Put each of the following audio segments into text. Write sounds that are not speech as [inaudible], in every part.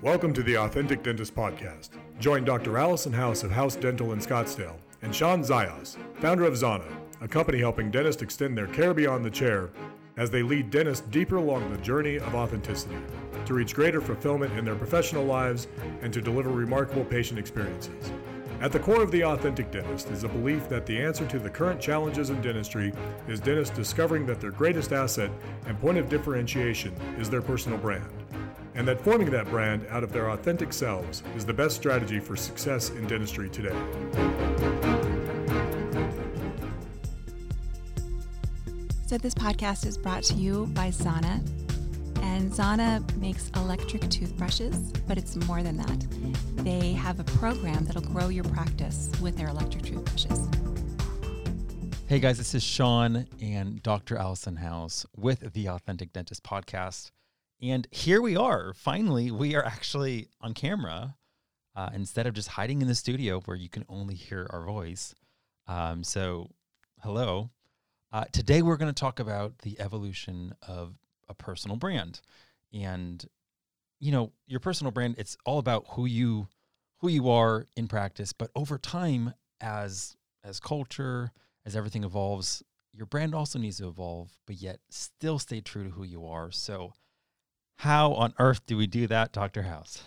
Welcome to the Authentic Dentist Podcast. Join Dr. Allison House of House Dental in Scottsdale and Shawn Zajas, founder of Zana, a company helping dentists extend their care beyond the chair as they lead dentists deeper along the journey of authenticity to reach greater fulfillment in their professional lives and to deliver remarkable patient experiences. At the core of the authentic dentist is a belief that the answer to the current challenges in dentistry is dentists discovering that their greatest asset and point of differentiation is their personal brand and that forming that brand out of their authentic selves is the best strategy for success in dentistry today. So, this podcast is brought to you by Zana. And Zana makes electric toothbrushes, but it's more than that. They have a program that'll grow your practice with their electric toothbrushes. Hey guys, this is Shawn and Dr. Allison House with the Authentic Dentist Podcast. And here we are. Finally, we are actually on camera uh, instead of just hiding in the studio where you can only hear our voice. Um, so, hello. Uh, today, we're going to talk about the evolution of a personal brand. And, you know, your personal brand, it's all about who you who you are in practice but over time as as culture as everything evolves your brand also needs to evolve but yet still stay true to who you are so how on earth do we do that, Dr. House?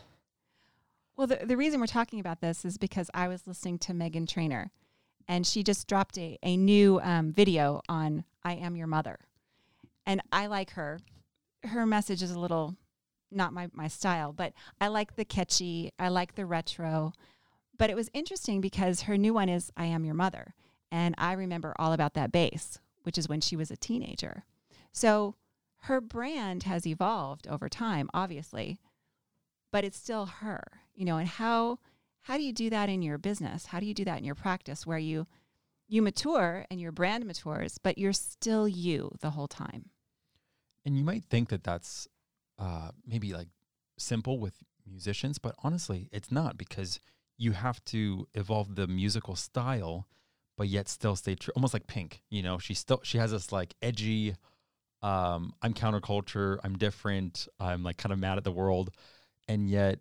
Well, the, the reason we're talking about this is because I was listening to Meghan Trainor, and she just dropped a, a new um, video on I Am Your Mother. And I like her. Her message is a little not my, my style, but I like the catchy, I like the retro. But it was interesting because her new one is I Am Your Mother. And I remember all about that bass, which is when she was a teenager. So her brand has evolved over time, obviously, but it's still her, you know, and how how do you do that in your business? How do you do that in your practice where you you mature and your brand matures, but you're still you the whole time? And you might think that that's uh, maybe like simple with musicians, but honestly, it's not because you have to evolve the musical style, but yet still stay true. Almost like Pink, you know, she still she has this like edgy, um, I'm counterculture, I'm different, I'm like kind of mad at the world. And yet,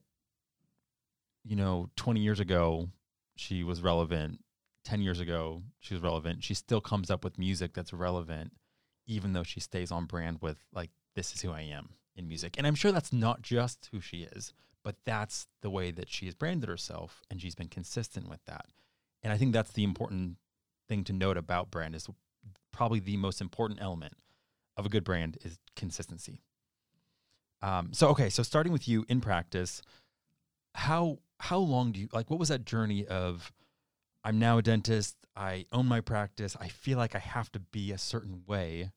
you know, 20 years ago, she was relevant. 10 years ago, she was relevant. She still comes up with music that's relevant, even though she stays on brand with, like, this is who I am in music. And I'm sure that's not just who she is, but that's the way that she has branded herself. And she's been consistent with that. And I think that's the important thing to note about brand is probably the most important element of a good brand is consistency. Um, so okay, so starting with you in practice, how how long do you like? What was that journey of? I'm now a dentist. I own my practice. I feel like I have to be a certain way,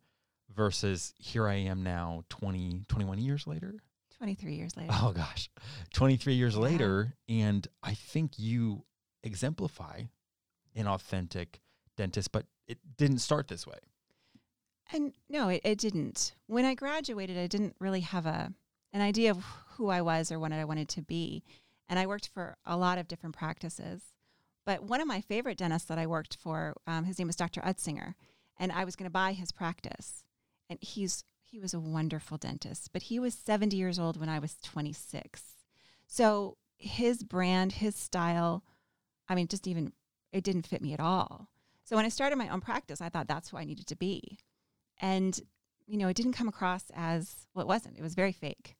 versus here I am now, 20, 21 years later. 23 years later. Oh gosh, 23 years yeah. later, and I think you exemplify an authentic dentist, but it didn't start this way. And no, it, it didn't. When I graduated, I didn't really have a an idea of who I was or what I wanted to be. And I worked for a lot of different practices. But one of my favorite dentists that I worked for, um, his name was Dr. Utzinger, and I was going to buy his practice. And he's he was a wonderful dentist, but he was 70 years old when I was 26. So his brand, his style, I mean, just even it didn't fit me at all. So when I started my own practice, I thought that's who I needed to be. And, you know, it didn't come across as, well, it wasn't, it was very fake.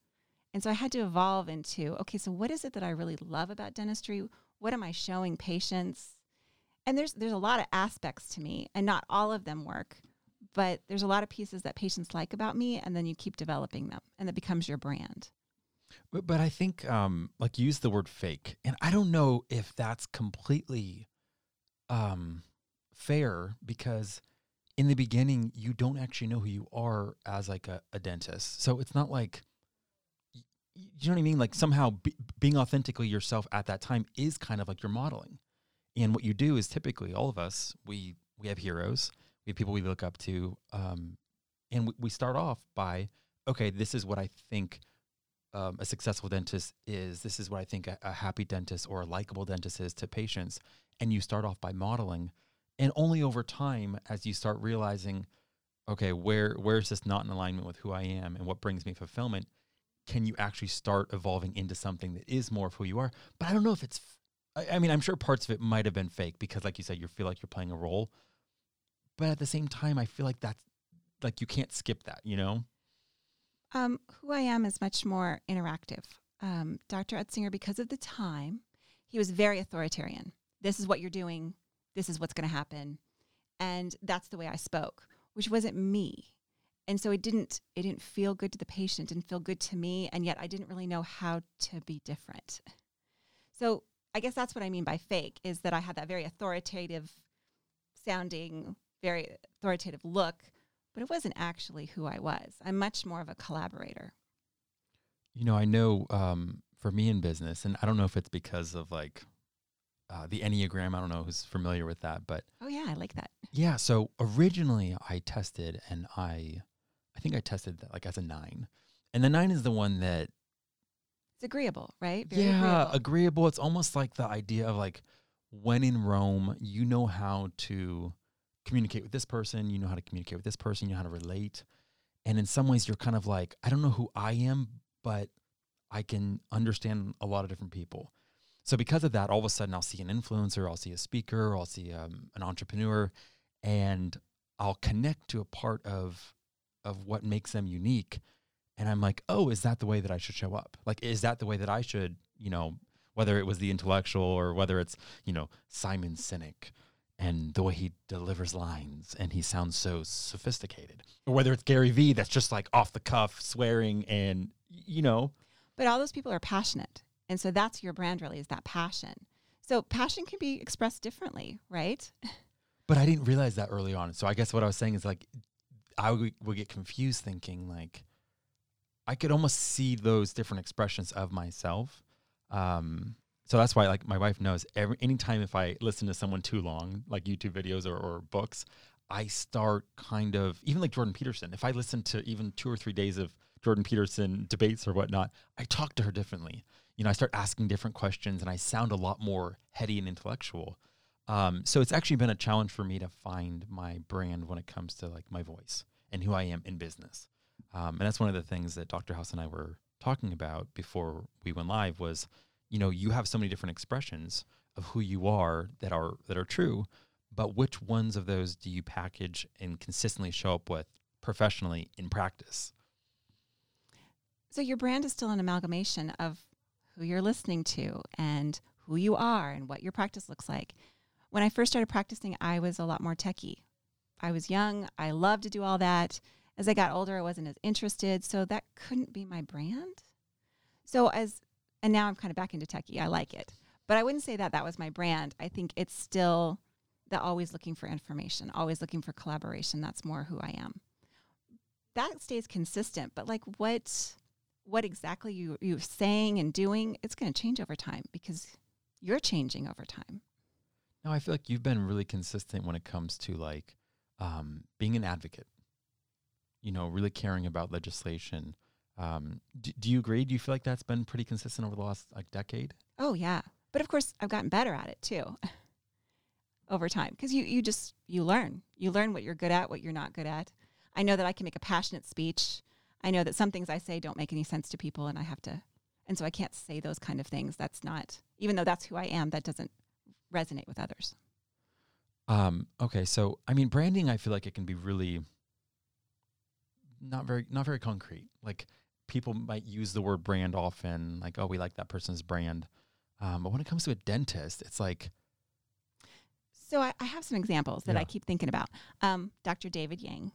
And so I had to evolve into, okay, so what is it that I really love about dentistry? What am I showing patients? And there's there's a lot of aspects to me, and not all of them work, but there's a lot of pieces that patients like about me, and then you keep developing them, and it becomes your brand. But, but I think, um, like, use the word fake, and I don't know if that's completely um, fair because in the beginning you don't actually know who you are as like a, a dentist. So it's not like you know what i mean? Like somehow be, being authentically yourself at that time is kind of like your modeling. And what you do is typically all of us we we have heroes. We have people we look up to um, and we, we start off by okay this is what i think um, a successful dentist is. This is what i think a, a happy dentist or a likable dentist is to patients. And you start off by modeling and only over time as you start realizing okay where where is this not in alignment with who i am and what brings me fulfillment can you actually start evolving into something that is more of who you are? But I don't know if it's. I, I mean, I'm sure parts of it might have been fake because, like you said, you feel like you're playing a role. But at the same time, I feel like that's like you can't skip that. You know. Um, who I am is much more interactive. Um, Dr. Utzinger, because of the time, he was very authoritarian. This is what you're doing. This is what's going to happen, and that's the way I spoke, which wasn't me. And so it didn't it didn't feel good to the patient didn't feel good to me and yet i didn't really know how to be different. So i guess that's what i mean by fake is that i had that very authoritative sounding very authoritative look but it wasn't actually who i was. I'm much more of a collaborator. You know i know um, for me in business and i don't know if it's because of like uh, the enneagram i don't know who's familiar with that but oh yeah i like that yeah so originally i tested and i I think I tested that like as a nine, and the nine is the one that it's agreeable, right? Very yeah, agreeable. agreeable. It's almost like the idea of like when in Rome, you know how to communicate with this person, you know how to communicate with this person, you know how to relate. And in some ways, you're kind of like, I don't know who I am, but I can understand a lot of different people. So because of that, all of a sudden, I'll see an influencer, I'll see a speaker, I'll see um, an entrepreneur, and I'll connect to a part of of what makes them unique and i'm like oh is that the way that i should show up? Like is that the way that i should you know whether it was the intellectual or whether it's you know simon sinek and the way he delivers lines and he sounds so sophisticated or whether it's gary vee that's just like off the cuff swearing and you know? But all those people are passionate and so that's your brand really is that passion so passion can be expressed differently right [laughs] but i didn't realize that early on so i guess what i was saying is like I would, would get confused thinking like I could almost see those different expressions of myself. Um, so that's why like my wife knows every anytime if I listen to someone too long, like YouTube videos or, or books, I start kind of even like Jordan Peterson. If I listen to even two or three days of Jordan Peterson debates or whatnot, I talk to her differently. You know, I start asking different questions and I sound a lot more heady and intellectual. Um, so it's actually been a challenge for me to find my brand when it comes to like my voice and who I am in business. Um, and that's one of the things that Dr. House and I were talking about before we went live was, you know, you have so many different expressions of who you are that are that are true, but which ones of those do you package and consistently show up with professionally in practice? So your brand is still an amalgamation of who you're listening to and who you are and what your practice looks like when I first started practicing, I was a lot more techie. I was young. I loved to do all that. As I got older, I wasn't as interested. So that couldn't be my brand. So as, and now I'm kind of back into techie. I like it. But I wouldn't say that that was my brand. I think it's still the always looking for information, always looking for collaboration. That's more who I am. That stays consistent. But like what, what exactly you, you're saying and doing, it's going to change over time because you're changing over time. No, I feel like you've been really consistent when it comes to like um, being an advocate. You know, really caring about legislation. Um, do, do you agree? Do you feel like that's been pretty consistent over the last like decade? Oh yeah, but of course I've gotten better at it too [laughs] over time because you you just you learn you learn what you're good at, what you're not good at. I know that I can make a passionate speech. I know that some things I say don't make any sense to people, and I have to, and so I can't say those kind of things. That's not even though that's who I am. That doesn't resonate with others. Um, okay, so I mean, branding, I feel like it can be really not very not very concrete. Like people might use the word brand often, like, oh, we like that person's brand. Um, but when it comes to a dentist, it's like. So I, I have some examples that yeah. I keep thinking about. Um, Dr. David Yang,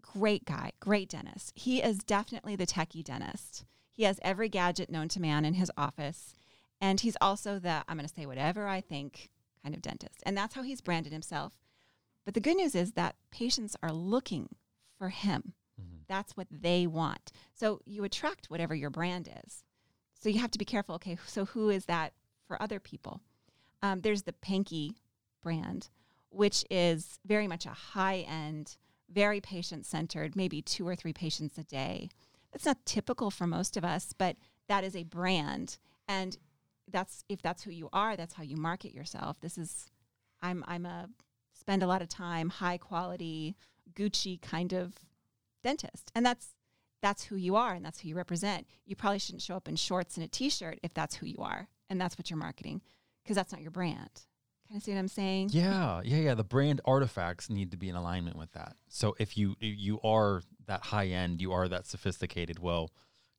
great guy, great dentist. He is definitely the techie dentist. He has every gadget known to man in his office. And he's also the I'm going to say whatever I think kind of dentist. And that's how he's branded himself. But the good news is that patients are looking for him. Mm-hmm. That's what they want. So you attract whatever your brand is. So you have to be careful. Okay, so who is that for other people? Um, there's the Pankey brand, which is very much a high end, very patient centered, maybe two or three patients a day. That's not typical for most of us, but that is a brand. And that's if that's who you are, that's how you market yourself. This is I'm I'm a spend a lot of time high quality Gucci kind of dentist. And that's that's who you are and that's who you represent. You probably shouldn't show up in shorts and a t-shirt if that's who you are and that's what you're marketing because that's not your brand. Kind of see what I'm saying? Yeah, yeah, yeah. The brand artifacts need to be in alignment with that. So if you you are that high end, you are that sophisticated. Well,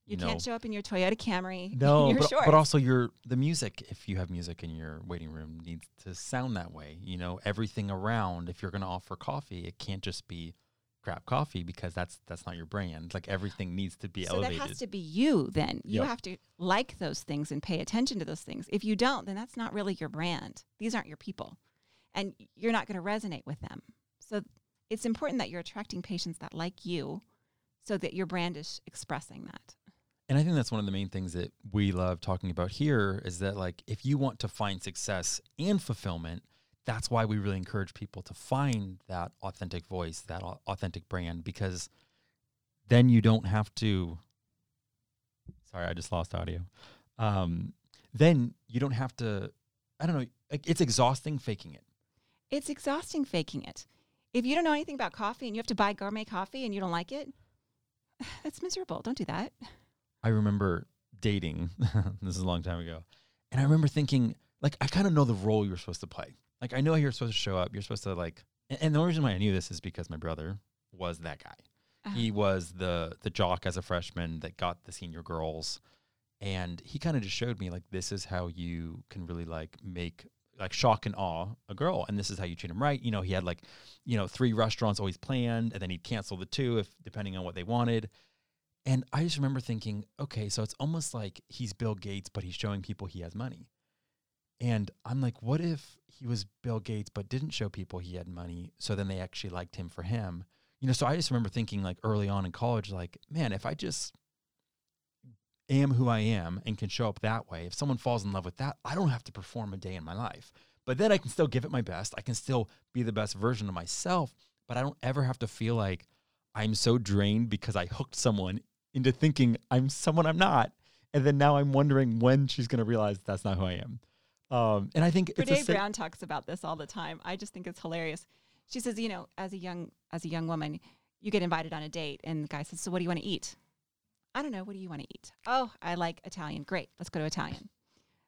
You, you, know, can't show up in your Toyota Camry. [laughs] no, in your but, shorts. but also your the music. If you have music in your waiting room, needs to sound that way. You know, everything around. If you're going to offer coffee, it can't just be crap coffee because that's that's not your brand. Like everything needs to be so elevated. that has to be you then. You Yep. have to like those things and pay attention to those things. If you don't, then that's not really your brand. These aren't your people. And you're not going to resonate with them. So it's important that you're attracting patients that like you so that your brand is expressing that. And I think that's one of the main things that we love talking about here is that like if you want to find success and fulfillment, that's why we really encourage people to find that authentic voice, that authentic brand because then you don't have to Sorry, I just lost audio. Um, then you don't have to I don't know, it's exhausting faking it. It's exhausting faking it. If you don't know anything about coffee and you have to buy gourmet coffee and you don't like it, [sighs] that's miserable. Don't do that. I remember dating. [laughs] this is a long time ago. And I remember thinking, like, I kind of know the role you're supposed to play. Like, I know you're supposed to show up. You're supposed to, like, and, and the only reason why I knew this is because my brother was that guy. Uh-huh. He was the the jock as a freshman that got the senior girls. And he kind of just showed me, like, this is how you can really, like, make, like, shock and awe a girl. And this is how you treat them right. You know, he had, like, you know, three restaurants always planned, and then he'd cancel the two if depending on what they wanted. And I just remember thinking, okay, so it's almost like he's Bill Gates, but he's showing people he has money. And I'm like, what if he was Bill Gates, but didn't show people he had money? So then they actually liked him for him. You know, so I just remember thinking, like, early on in college, like, man, if I just am who I am and can show up that way, if someone falls in love with that, I don't have to perform a day in my life. But then I can still give it my best. I can still be the best version of myself, but I don't ever have to feel like I'm so drained because I hooked someone into thinking I'm someone I'm not. And then now I'm wondering when she's going to realize that's not who I am. Um, and I think it's a Brene sa- Brown talks about this all the time. I just think it's hilarious. She says, you know, as a young as a young woman, you get invited on a date, and the guy says, "So what do you want to eat?" I don't know. What do you want to eat? Oh, I like Italian. Great, let's go to Italian.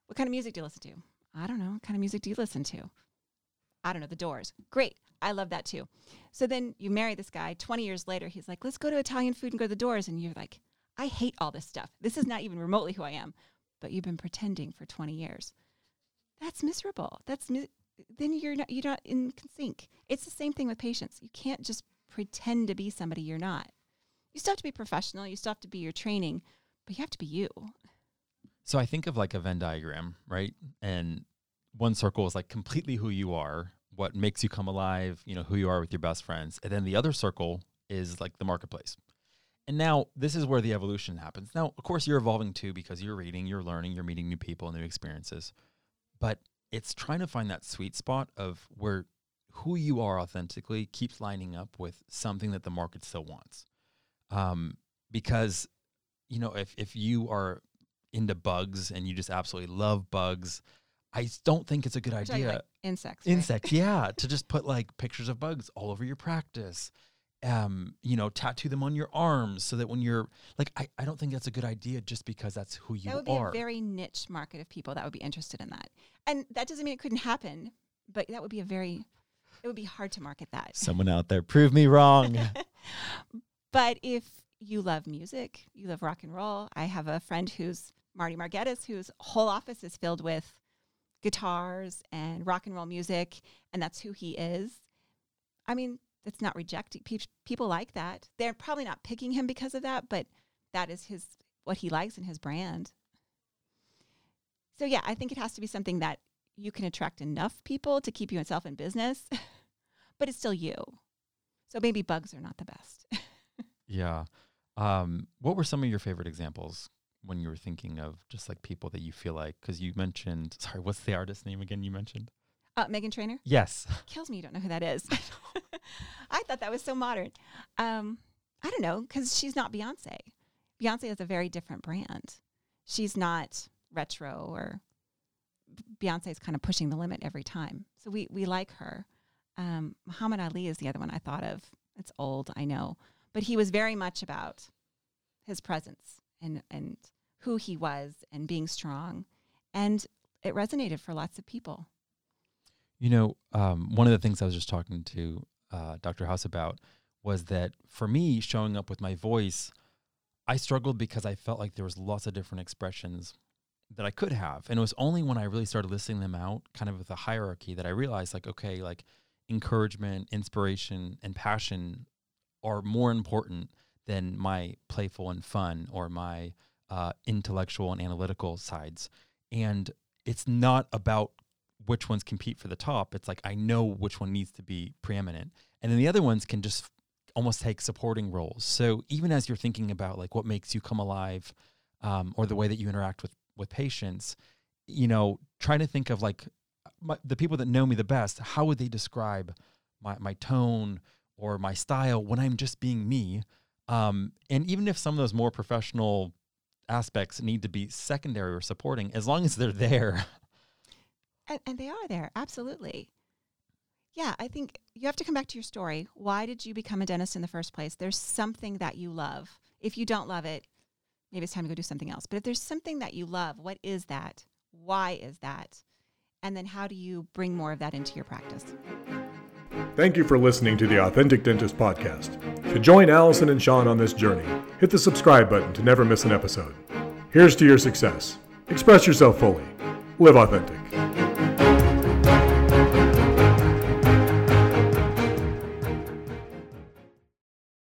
What kind of music do you listen to? I don't know. What kind of music do you listen to? I don't know. The Doors. Great. I love that too. So then you marry this guy. Twenty years later, he's like, "Let's go to Italian food and go to the Doors," and you're like, "I hate all this stuff. This is not even remotely who I am." But you've been pretending for twenty years that's miserable. That's mi- then you're not you're not in sync. It's the same thing with patients. You can't just pretend to be somebody you're not. You still have to be professional. You still have to be your training, but you have to be you. So I think of like a Venn diagram, right? And one circle is like completely who you are, what makes you come alive, you know, who you are with your best friends. And then the other circle is like the marketplace. And now this is where the evolution happens. Now, of course, you're evolving too because you're reading, you're learning, you're meeting new people, new experiences. But it's trying to find that sweet spot of where who you are authentically keeps lining up with something that the market still wants. Um, because, you know, if, if you are into bugs and you just absolutely love bugs, I don't think it's a good idea. like insects. right? Insects, yeah, to just put like pictures of bugs all over your practice. Um, you know, tattoo them on your arms so that when you're like, I, I don't think that's a good idea just because that's who you that would be are. a very niche market of people that would be interested in that. And that doesn't mean it couldn't happen, but that would be a very it would be hard to market that. Someone out there, prove me wrong. [laughs] But if you love music, you love rock and roll. I have a friend who's Marty Margettis, whose whole office is filled with guitars and rock and roll music, and that's who he is. I mean, that's not rejecting Pe- people like that. They're probably not picking him because of that, but that is his what he likes in his brand. So yeah, I think it has to be something that you can attract enough people to keep you yourself in business, [laughs] but it's still you. So maybe bugs are not the best. [laughs] yeah. Um, what were some of your favorite examples when you were thinking of just like people that you feel like? Because you mentioned, sorry, what's the artist name again? You mentioned. Uh, Meghan Trainor Yes. [laughs] kills me. You don't know who that is. [laughs] I thought that was so modern. Um, I don't know because she's not Beyonce. Beyonce is a very different brand. She's not retro or Beyonce is kind of pushing the limit every time. So we we like her. Um, Muhammad Ali is the other one I thought of. It's old, I know, but he was very much about his presence and and who he was and being strong, and it resonated for lots of people. You know, um, one of the things I was just talking to uh, Dr. House about was that for me, showing up with my voice, I struggled because I felt like there was lots of different expressions that I could have, and it was only when I really started listing them out, kind of with a hierarchy, that I realized like, okay, like encouragement, inspiration, and passion are more important than my playful and fun or my uh, intellectual and analytical sides. And it's not about which ones compete for the top. It's like I know which one needs to be preeminent. And then the other ones can just almost take supporting roles. So even as you're thinking about like what makes you come alive um, or the way that you interact with with patients, you know, trying to think of like my, the people that know me the best, how would they describe my, my tone or my style when I'm just being me? Um, and even if some of those more professional aspects need to be secondary or supporting, as long as they're there. And, and they are there, absolutely. Yeah, I think you have to come back to your story. Why did you become a dentist in the first place? There's something that you love. If you don't love it, maybe it's time to go do something else. But if there's something that you love, what is that? Why is that? And then how do you bring more of that into your practice? Thank you for listening to the Authentic Dentist Podcast. To join Allison and Shawn on this journey, hit the subscribe button to never miss an episode. Here's to your success. Express yourself fully. Live authentic.